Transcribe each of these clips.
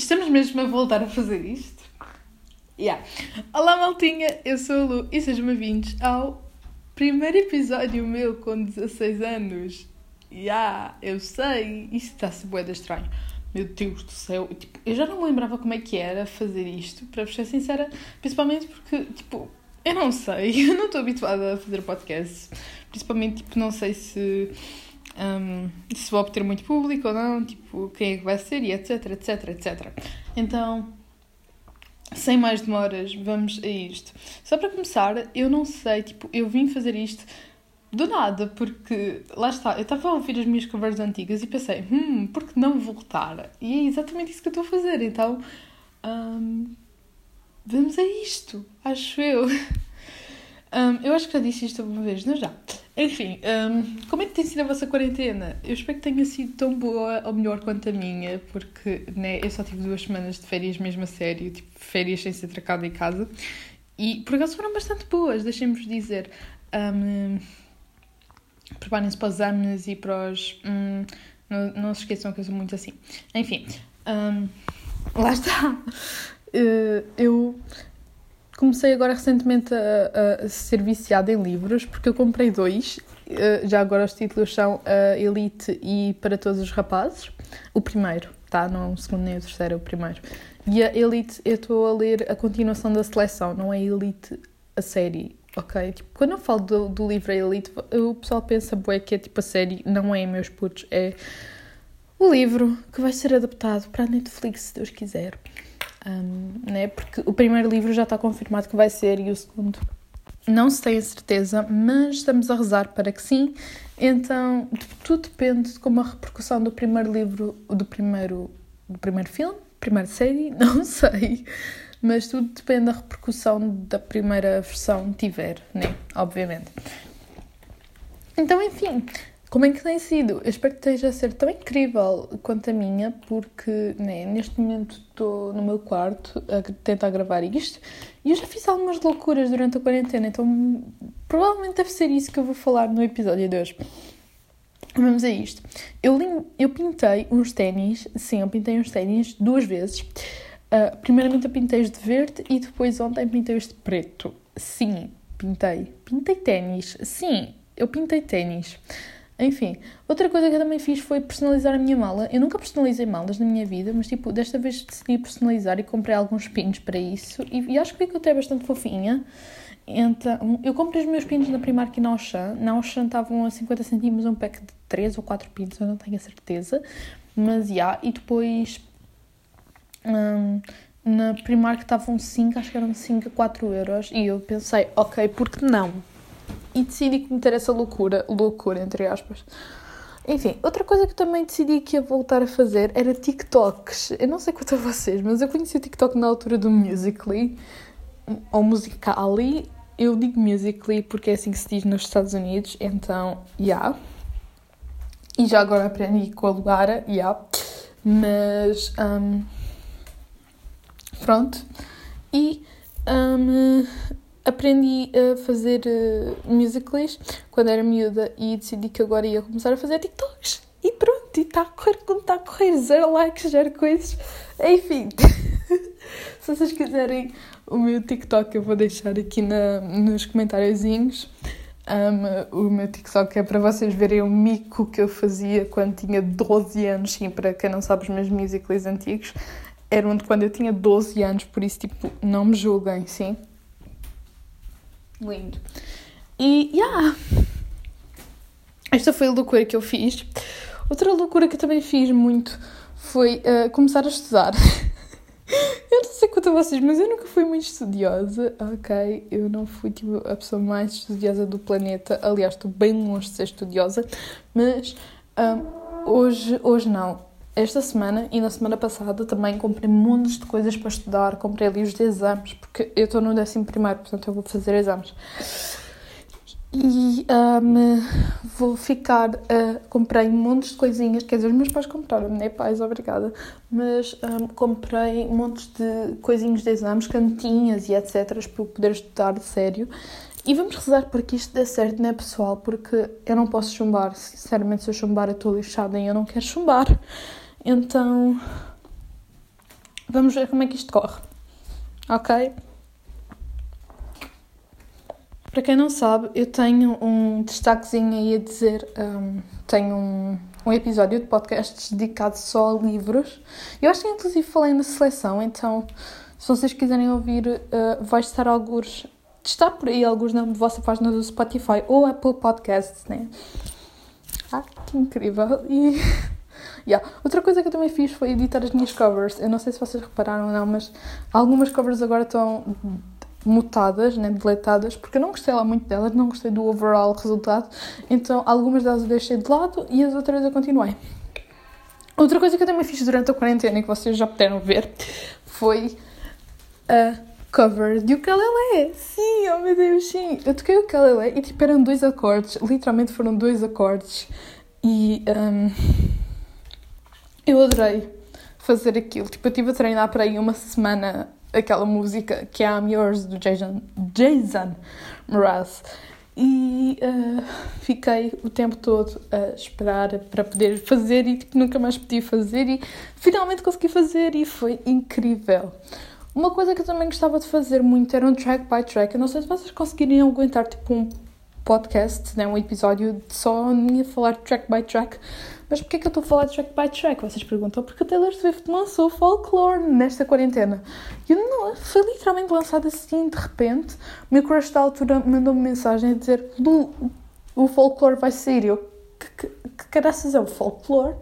Estamos mesmo a voltar a fazer isto? Yeah. Olá, maltinha, eu sou a Lu e sejam bem-vindos ao primeiro episódio meu com 16 anos. Yeah, eu sei, isto está-se boeda estranho. Meu Deus do céu, tipo, eu já não me lembrava como é que era fazer isto, para ser sincera, principalmente porque, tipo, eu não sei, eu não estou habituada a fazer podcast, principalmente, tipo, não sei se um, se vou obter muito público ou não, tipo, quem é que vai ser e etc, etc, etc. Então, sem mais demoras, vamos a isto. Só para começar, eu não sei, tipo, eu vim fazer isto do nada, porque lá está, eu estava a ouvir as minhas conversas antigas e pensei, hum, por que não voltar? E é exatamente isso que eu estou a fazer, então, um, vamos a isto, acho eu. Um, eu acho que já disse isto uma vez, não já? Enfim, um, como é que tem sido a vossa quarentena? Eu espero que tenha sido tão boa ou melhor quanto a minha, porque né, eu só tive duas semanas de férias mesmo a sério, tipo férias sem ser tracada em casa, e por acaso foram bastante boas, deixem-vos dizer. Um, Preparem-se para os exames e para os. Um, não, não se esqueçam que eu sou muito assim. Enfim, um, lá está. Uh, eu Comecei agora recentemente a, a, ser viciada em livros, porque eu comprei dois. Eh, já agora os títulos são a Elite e Para Todos os Rapazes. O primeiro, tá? Não o segundo nem o terceiro, é o primeiro. E a Elite, eu estou a ler a continuação da seleção, não é Elite a série, ok? Tipo, quando eu falo do, do livro a Elite, o pessoal pensa, bué, que é tipo a série, não é, meus putos, é o livro que vai ser adaptado para a Netflix, se Deus quiser. Um, né? Porque o primeiro livro já está confirmado que vai ser e o segundo não se tem a certeza, mas estamos a rezar para que sim. Então tudo depende de como a repercussão do primeiro livro, do primeiro, do primeiro filme, primeira série, não sei. Mas tudo depende da repercussão da primeira versão tiver, né? Obviamente. Então, enfim, como é que tem sido? Eu espero que esteja a ser tão incrível quanto a minha, porque né, neste momento estou no meu quarto a tentar gravar isto e eu já fiz algumas loucuras durante a quarentena, então provavelmente deve ser isso que eu vou falar no episódio de hoje. Vamos a isto. Eu, eu pintei uns ténis, sim, eu pintei uns ténis duas vezes. Uh, primeiramente eu pintei-os de verde e depois ontem pintei-os de preto. Sim, pintei. Pintei ténis. Sim, eu pintei ténis. Enfim, outra coisa que eu também fiz foi personalizar a minha mala. Eu nunca personalizei malas na minha vida, mas tipo, desta vez decidi personalizar e comprei alguns pinos para isso. E, e acho que ficou até bastante fofinha. Então, eu comprei os meus pinos na Primark e na Auchan. Na Auchan estavam a 50 centimos um pack de 3 ou 4 pinos, eu não tenho a certeza. Mas, já, yeah, e depois... Hum, na Primark estavam 5, acho que eram 5 a 4 euros. E eu pensei, ok, por que não? E decidi cometer essa loucura, loucura entre aspas. Enfim, outra coisa que eu também decidi que ia voltar a fazer era TikToks. Eu não sei quanto a vocês, mas eu conheci o TikTok na altura do Musical.ly, ou Musical.ly. Eu digo Musical.ly porque é assim que se diz nos Estados Unidos, então. Yeah. E já agora aprendi com a já. Yeah. Mas, um, pronto. E um, aprendi a fazer uh, musicals quando era miúda e decidi que agora ia começar a fazer TikToks. E pronto, e está a correr como está a correr, zero likes, zero coisas. Enfim, se vocês quiserem o meu TikTok, eu vou deixar aqui na, nos comentáriozinhos. Um, o meu TikTok é para vocês verem o mico que eu fazia quando tinha 12 anos. Sim, para quem não sabe, os meus musicals antigos eram de quando eu tinha 12 anos, por isso, tipo, não me julguem, sim. Lindo. E, yeah. Esta foi a loucura que eu fiz. Outra loucura que eu também fiz muito foi uh, começar a estudar. eu não sei quanto a vocês, mas eu nunca fui muito estudiosa, ok? Eu não fui tipo, a pessoa mais estudiosa do planeta. Aliás, estou bem longe de ser estudiosa, mas um, hoje, hoje não esta semana e na semana passada também comprei montes de coisas para estudar, comprei livros de exames, porque eu estou no 11 primeiro, portanto eu vou fazer exames. E um, vou ficar, comprei montes de coisinhas, quer dizer, os meus pais compraram, né pais, obrigada, mas um, comprei montes de coisinhas de exames, cantinhas e etc, para eu poder estudar de sério. E vamos rezar para que isto dê certo, né pessoal, porque eu não posso chumbar, sinceramente se eu chumbar eu estou lixada e eu não quero chumbar. Então, vamos ver como é que isto corre. Ok? Para quem não sabe, eu tenho um destaquezinho aí a dizer. Um, tenho um, um episódio de podcasts dedicado só a livros. Eu acho que inclusive falei na seleção, então se vocês quiserem ouvir, uh, vai estar alguns. Está por aí alguns na vossa página do Spotify ou Apple Podcasts, né? Ah, que incrível! E. yeah. Outra coisa que eu também fiz foi editar as minhas covers. Eu não sei se vocês repararam ou não, mas algumas covers agora estão mutadas, né, deletadas, porque eu não gostei lá muito delas, não gostei do overall resultado, então algumas delas eu deixei de lado e as outras eu continuei. Outra coisa que eu também fiz durante a quarentena e que vocês já puderam ver foi a cover de ukulele. Sim, oh meu Deus, sim. Eu toquei o ukulele e tipo eram dois acordes, literalmente foram dois acordes e um, eu adorei fazer aquilo. Tipo, eu estive a treinar para aí uma semana aquela música que é I'm Yours do Jason, Jason Mraz. E uh, fiquei o tempo todo a esperar para poder fazer e tipo, nunca mais podia fazer e finalmente consegui fazer e foi incrível. Uma coisa que eu também gostava de fazer muito era um track by track. Eu não sei se vocês conseguiriam aguentar tipo um podcast, né, um episódio só a falar track by track, mas porquê que eu estou a falar track by track? Vocês perguntam, porque a Taylor Swift lançou Folklore nesta quarentena. E não, foi literalmente lançado assim de repente. O meu crush da altura mandou-me mensagem a dizer: Lu, o Folklore vai sair. Eu, que, que, que caraças é o Folklore?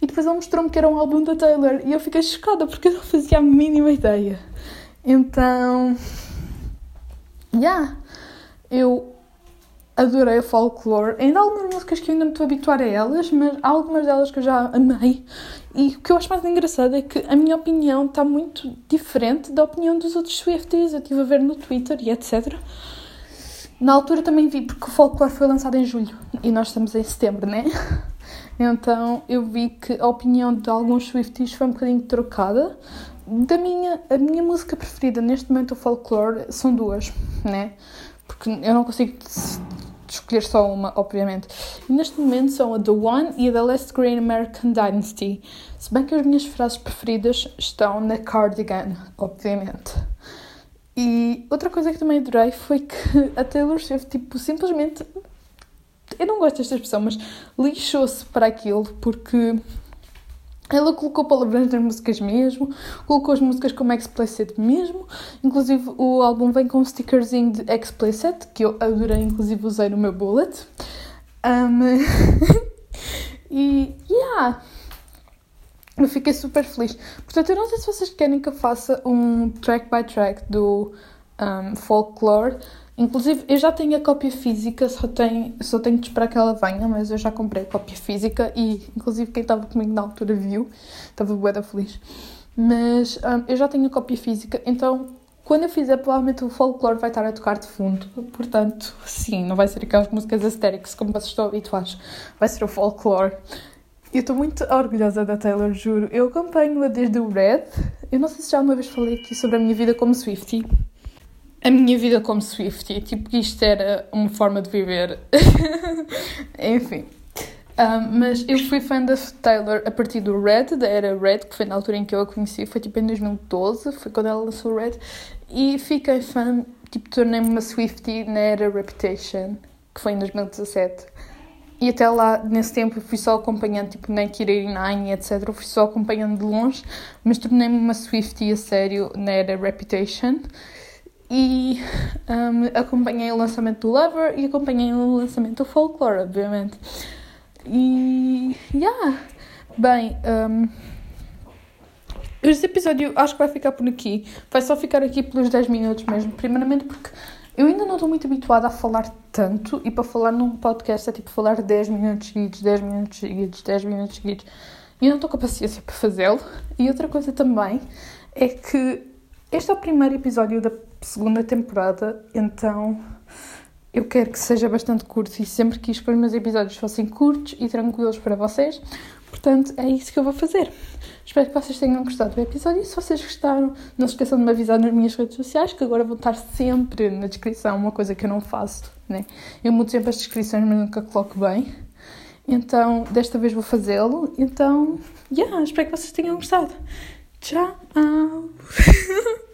E depois ele mostrou-me que era um álbum da Taylor. E eu fiquei chocada porque eu não fazia a mínima ideia. Então. Yeah. Eu adorei o folclore. Ainda há algumas músicas que eu ainda me estou a habituar a elas, mas há algumas delas que eu já amei. E o que eu acho mais engraçado é que a minha opinião está muito diferente da opinião dos outros Swifties. Eu estive a ver no Twitter e etc. Na altura também vi, porque o folclore foi lançado em julho e nós estamos em setembro, né? Então eu vi que a opinião de alguns Swifties foi um bocadinho trocada. Da minha, a minha música preferida neste momento, o folclore, são duas, né? Porque eu não consigo escolher só uma, obviamente. E neste momento são a The One e a The Last Green American Dynasty. Se bem que as minhas frases preferidas estão na Cardigan, obviamente. E outra coisa que também adorei foi que a Taylor Swift, tipo, simplesmente. Eu não gosto desta expressão, mas lixou-se para aquilo, porque ela colocou palavrões nas músicas mesmo, colocou as músicas como explicit mesmo, inclusive o álbum vem com um stickerzinho de explicit, que eu adorei, inclusive usei no meu bullet. Um, e, yeah, eu fiquei super feliz. Portanto, eu não sei se vocês querem que eu faça um track by track do um, Folklore, Inclusive, eu já tenho a cópia física, só tenho, só tenho de esperar que ela venha, mas eu já comprei a cópia física e, inclusive, quem estava comigo na altura viu, estava bué feliz. Mas um, eu já tenho a cópia física, então quando eu fizer, provavelmente o folclore vai estar a tocar de fundo. Portanto, sim, não vai ser aquelas músicas histéricas como vocês estão habituados, vai ser o folclore. Eu estou muito orgulhosa da Taylor, juro. Eu acompanho-a desde o Red. Eu não sei se já uma vez falei aqui sobre a minha vida como Swiftie a minha vida como Swiftie, tipo, isto era uma forma de viver. Enfim. Um, mas eu fui fã da Taylor a partir do Red, da era Red, que foi na altura em que eu a conheci, foi tipo em 2012, foi quando ela lançou o Red, e fiquei fã, tipo, tornei-me uma Swiftie na era Reputation, que foi em 2017. E até lá, nesse tempo, fui só acompanhando, tipo, Kira Nine, etc. Eu fui só acompanhando de longe, mas tornei-me uma Swiftie a sério na era Reputation e um, acompanhei o lançamento do Lover e acompanhei o lançamento do Folklore, obviamente. E. Yeah! Bem, um, este episódio acho que vai ficar por aqui. Vai só ficar aqui pelos 10 minutos mesmo. Primeiramente porque eu ainda não estou muito habituada a falar tanto e para falar num podcast é tipo falar 10 minutos seguidos, 10 minutos seguidos, 10 minutos seguidos. E eu não estou com paciência para fazê-lo. E outra coisa também é que este é o primeiro episódio da segunda temporada, então eu quero que seja bastante curto e sempre quis que os meus episódios fossem curtos e tranquilos para vocês. Portanto, é isso que eu vou fazer. Espero que vocês tenham gostado do episódio. E se vocês gostaram, não se esqueçam de me avisar nas minhas redes sociais, que agora vão estar sempre na descrição, uma coisa que eu não faço, né? Eu mudo sempre as descrições, mas nunca coloco bem. Então, desta vez vou fazê-lo. Então, yeah, espero que vocês tenham gostado. Ciao.